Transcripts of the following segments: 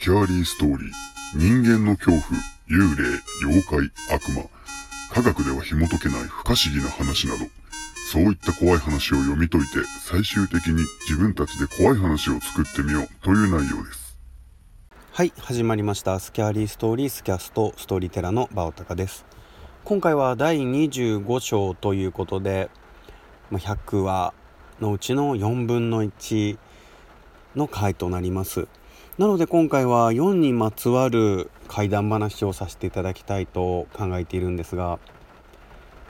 スキャーリーストーリー、人間の恐怖、幽霊、妖怪、悪魔、科学では紐解けない不可思議な話など、そういった怖い話を読み解いて、最終的に自分たちで怖い話を作ってみよう。という内容です。はい始まりました。スキャーリーストーリースキャスト。ストーリーテラのバオタカです。今回は第25章ということで100話のうちの4分の1の回となります。なので今回は4にまつわる怪談話をさせていただきたいと考えているんですが、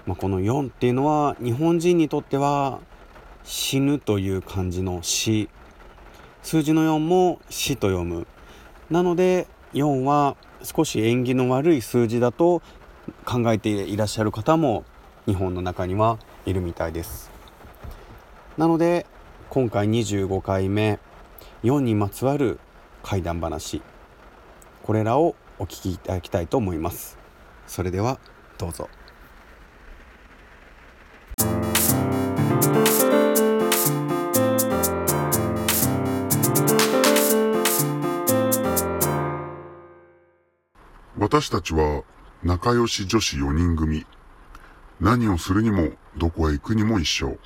まあ、この4っていうのは日本人にとっては死ぬという漢字の死。数字の4も死と読む。なので4は少し縁起の悪い数字だと考えていらっしゃる方も日本の中にはいるみたいです。なので今回25回目4にまつわる怪談話これらをお聞きいただきたいと思いますそれではどうぞ私たちは仲良し女子4人組。何をするにも、どこへ行くにも一緒。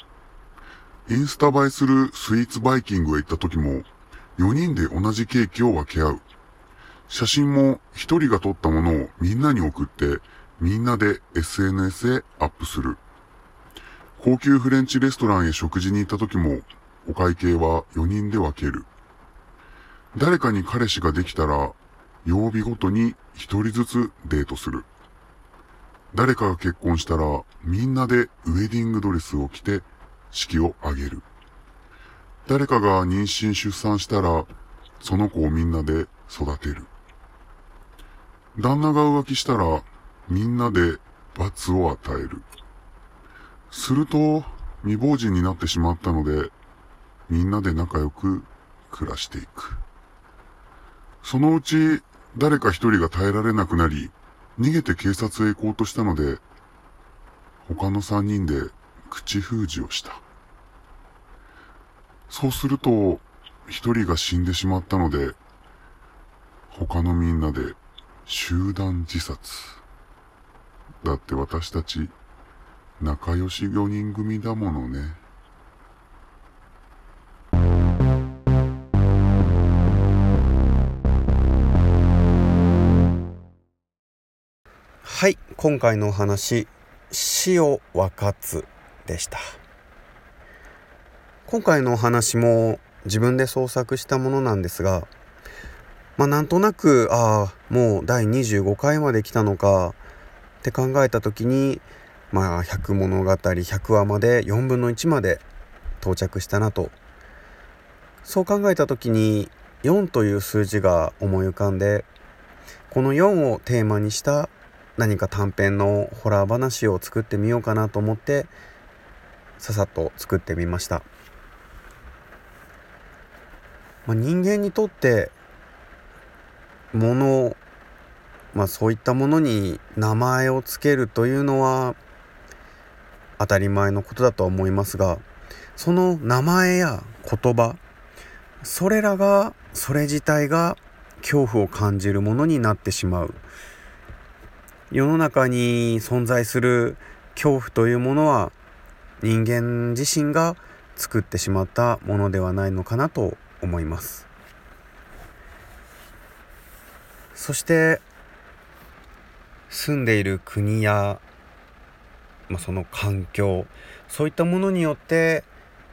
インスタ映えするスイーツバイキングへ行った時も、4人で同じケーキを分け合う。写真も1人が撮ったものをみんなに送って、みんなで SNS へアップする。高級フレンチレストランへ食事に行った時も、お会計は4人で分ける。誰かに彼氏ができたら、曜日ごとに一人ずつデートする。誰かが結婚したらみんなでウェディングドレスを着て式を挙げる。誰かが妊娠出産したらその子をみんなで育てる。旦那が浮気したらみんなで罰を与える。すると未亡人になってしまったのでみんなで仲良く暮らしていく。そのうち誰か一人が耐えられなくなり、逃げて警察へ行こうとしたので、他の三人で口封じをした。そうすると、一人が死んでしまったので、他のみんなで集団自殺。だって私たち、仲良し四人組だものね。はい今回のお話死を分かつでした今回のお話も自分で創作したものなんですがまあなんとなくああもう第25回まで来たのかって考えた時にまあ100物語100話まで4分の1まで到着したなと。そう考えた時に4という数字が思い浮かんでこの4をテーマにした何か短編のホラー話を作ってみようかなと思ってささっと作ってみました、まあ、人間にとってものまあそういったものに名前を付けるというのは当たり前のことだとは思いますがその名前や言葉それらがそれ自体が恐怖を感じるものになってしまう。世の中に存在する恐怖というものは人間自身が作ってしまったものではないのかなと思います。そして住んでいる国や、まあ、その環境そういったものによって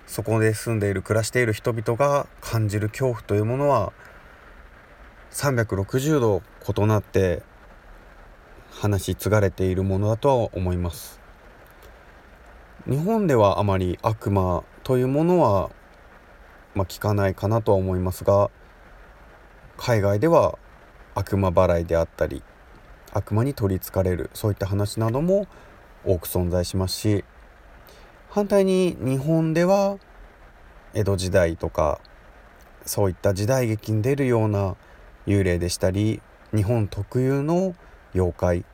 そこで住んでいる暮らしている人々が感じる恐怖というものは360度異なって話し継がれているものだとは思います。日本ではあまり悪魔というものは、まあ、聞かないかなとは思いますが海外では悪魔払いであったり悪魔に取りつかれるそういった話なども多く存在しますし反対に日本では江戸時代とかそういった時代劇に出るような幽霊でしたり日本特有の妖怪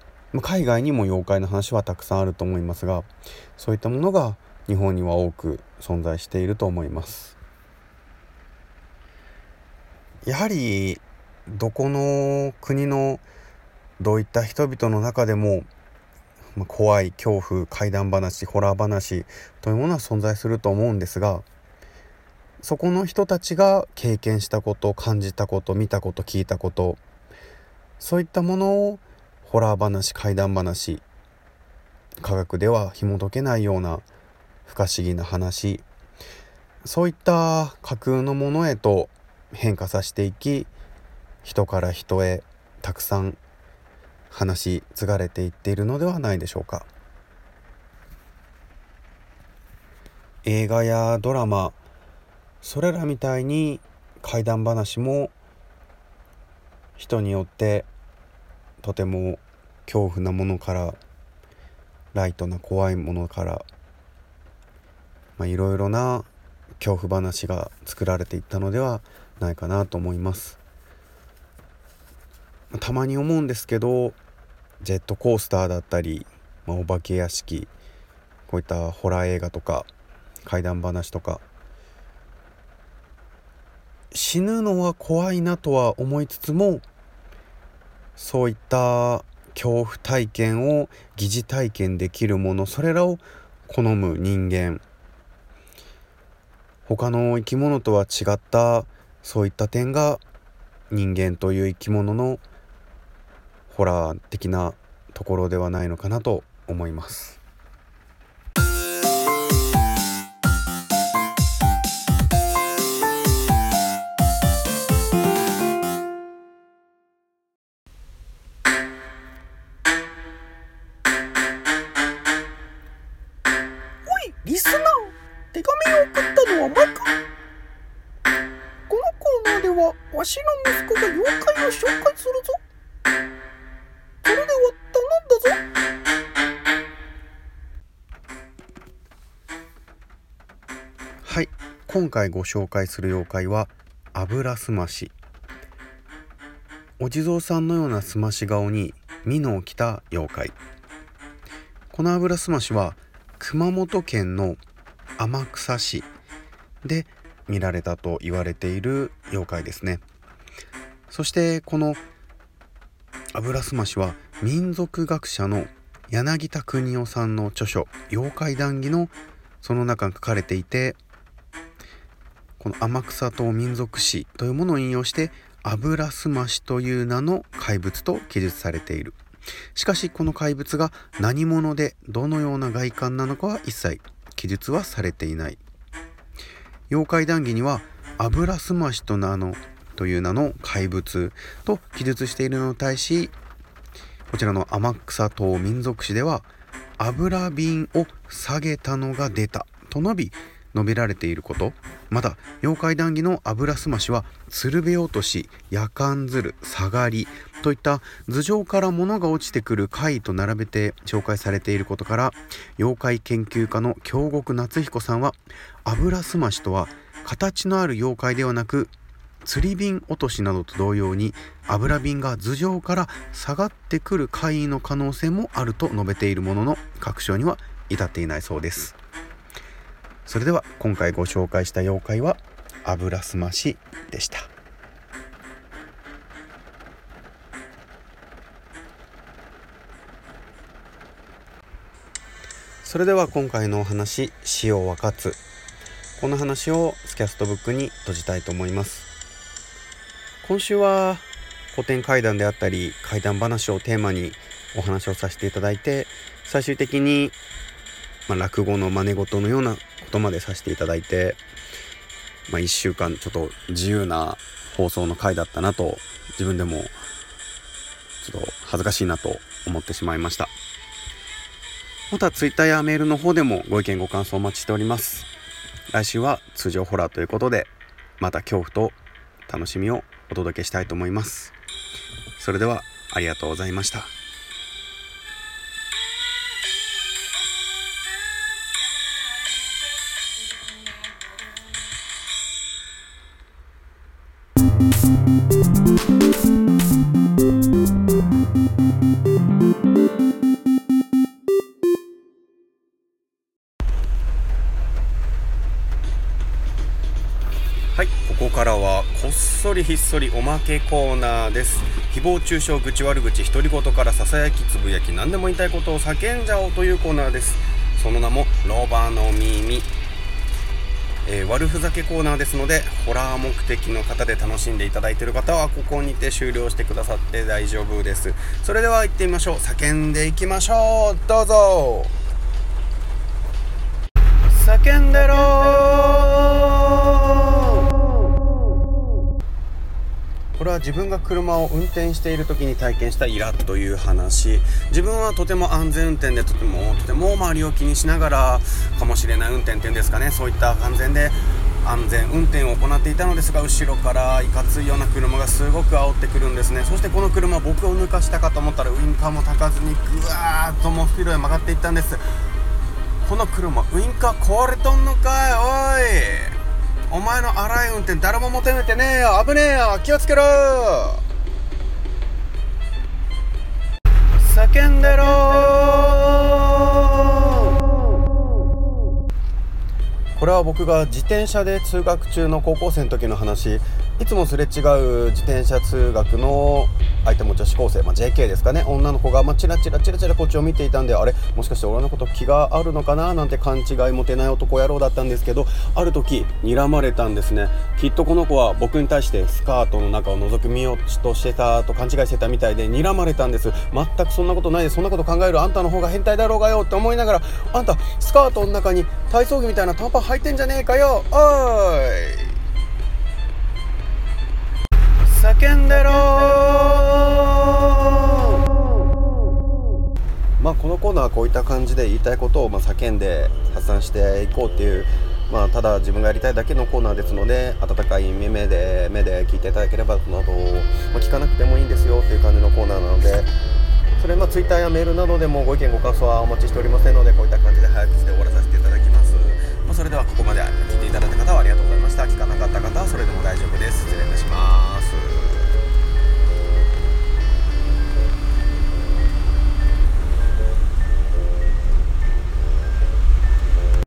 海外にも妖怪の話はたくさんあると思いますがそういったものが日本には多く存在していると思います。やはりどこの国のどういった人々の中でも、怖い恐怖怪談話ホラー話というものは存在すると思うんですがそこの人たちが経験したこと感じたこと見たこと聞いたことそういったものをホラー話怪談話科学では紐解けないような不可思議な話そういった架空のものへと変化させていき人から人へたくさん話し継がれていっているのではないでしょうか。映画やドラマそれらみたいに怪談話も人によってとても恐怖なものからライトな怖いものからいろいろな恐怖話が作られていったのではないかなと思います。たまに思うんですけどジェットコースターだったり、まあ、お化け屋敷こういったホラー映画とか怪談話とか死ぬのは怖いなとは思いつつもそういった恐怖体験を疑似体験できるものそれらを好む人間。他の生き物とは違ったそういった点が人間という生き物のホラー的なところではないのかなと思います。はわしの息子が妖怪を紹介するぞ。それでは頼んだぞ。はい今回ご紹介する妖怪は油すましお地蔵さんのようなすまし顔に美濃を着た妖怪。この油すましは熊本県の天草市で見られたと言われている妖怪ですね。そしてこの油すましは民族学者の柳田邦夫さんの著書「妖怪談義」のその中に書かれていてこの天草島民族史というものを引用して油すましという名の怪物と記述されている。しかしこの怪物が何者でどのような外観なのかは一切記述はされていない。妖怪談義には油すましと名のという名の怪物と記述しているのに対しこちらの天草島民族史では油瓶を下げたのが出たと述び述べられていること。また妖怪談義の油すましは鶴瓶落とし夜間鶴下がりといった頭上から物が落ちてくる貝と並べて紹介されていることから妖怪研究家の京極夏彦さんは油すましとは形のある妖怪ではなく釣り瓶落としなどと同様に油瓶が頭上から下がってくる怪異の可能性もあると述べているものの確証には至っていないそうです。それでは今回ご紹介した妖怪は油すましでした。それでは今回のお話死を分かつこの話をスキャストブックに閉じたいと思います。今週は古典怪談であったり怪談話をテーマにお話をさせていただいて最終的に、まあ、落語の真似事のようなことまでさせていただいて、まあ、1週間ちょっと自由な放送の回だったなと自分でもちょっと恥ずかしいなと思ってしまいました。また Twitter やメールの方でもご意見ご感想お待ちしております。来週は通常ホラーということでまた恐怖と楽しみをお届けしたいと思います。それではありがとうございました。はいここからはこっそりひっそりおまけコーナーです。誹謗中傷愚痴悪口独り言からささやきつぶやき何でも言いたいことを叫んじゃおうというコーナーです。その名もロバの耳。えー、悪ふざけコーナーですのでホラー目的の方で楽しんでいただいている方はここにて終了してくださって大丈夫です。それでは行ってみましょう。叫んでいきましょう。どうぞ。叫んでろこれは自分が車を運転している時に体験したイラッという話。自分はとても安全運転でとてもとても周りを気にしながらかもしれない運転っていうんですかね。そういった安全で安全運転を行っていたのですが後ろからいかついような車がすごく煽ってくるんですね。そしてこの車僕を抜かしたかと思ったらウインカーもたかずにぐわーっともうスピードで曲がっていったんです。この車ウインカー壊れとんのかいおい。お前の荒い運転誰も求めてねえよ。危ねえよ。気をつけろ。叫んでろ。これは僕が自転車で通学中の高校生の時の話。いつもすれ違う自転車通学の相手も女子高生、まあ、JK ですかね。女の子が、まあ、チラチラチラチラこっちを見ていたんであれもしかして俺のこと気があるのかななんて勘違いもてない男野郎だったんですけどある時睨まれたんですね。きっとこの子は僕に対してスカートの中を覗き見ようとしてたと勘違いしてたみたいで睨まれたんです。全くそんなことないでそんなこと考えるあんたの方が変態だろうがよって思いながらあんたスカートの中に体操着みたいな短パン履いてんじゃねえかよ。おい。叫んでろ。まあこのコーナーはこういった感じで言いたいことをま叫んで発散していこうっていうまあ、ただ自分がやりたいだけのコーナーですので温かい目で目で聞いていただければなど、まあ、聞かなくてもいいんですよっていう感じのコーナーなのでそれまあ Twitter やメールなどでもご意見ご感想はお待ちしておりませんのでこういった感じで早口で終わらさせていただきます、まあ、それではここまで聞いていただいた方はありがとうございました。聞かなかった方はそれでも大丈夫です。失礼いたします。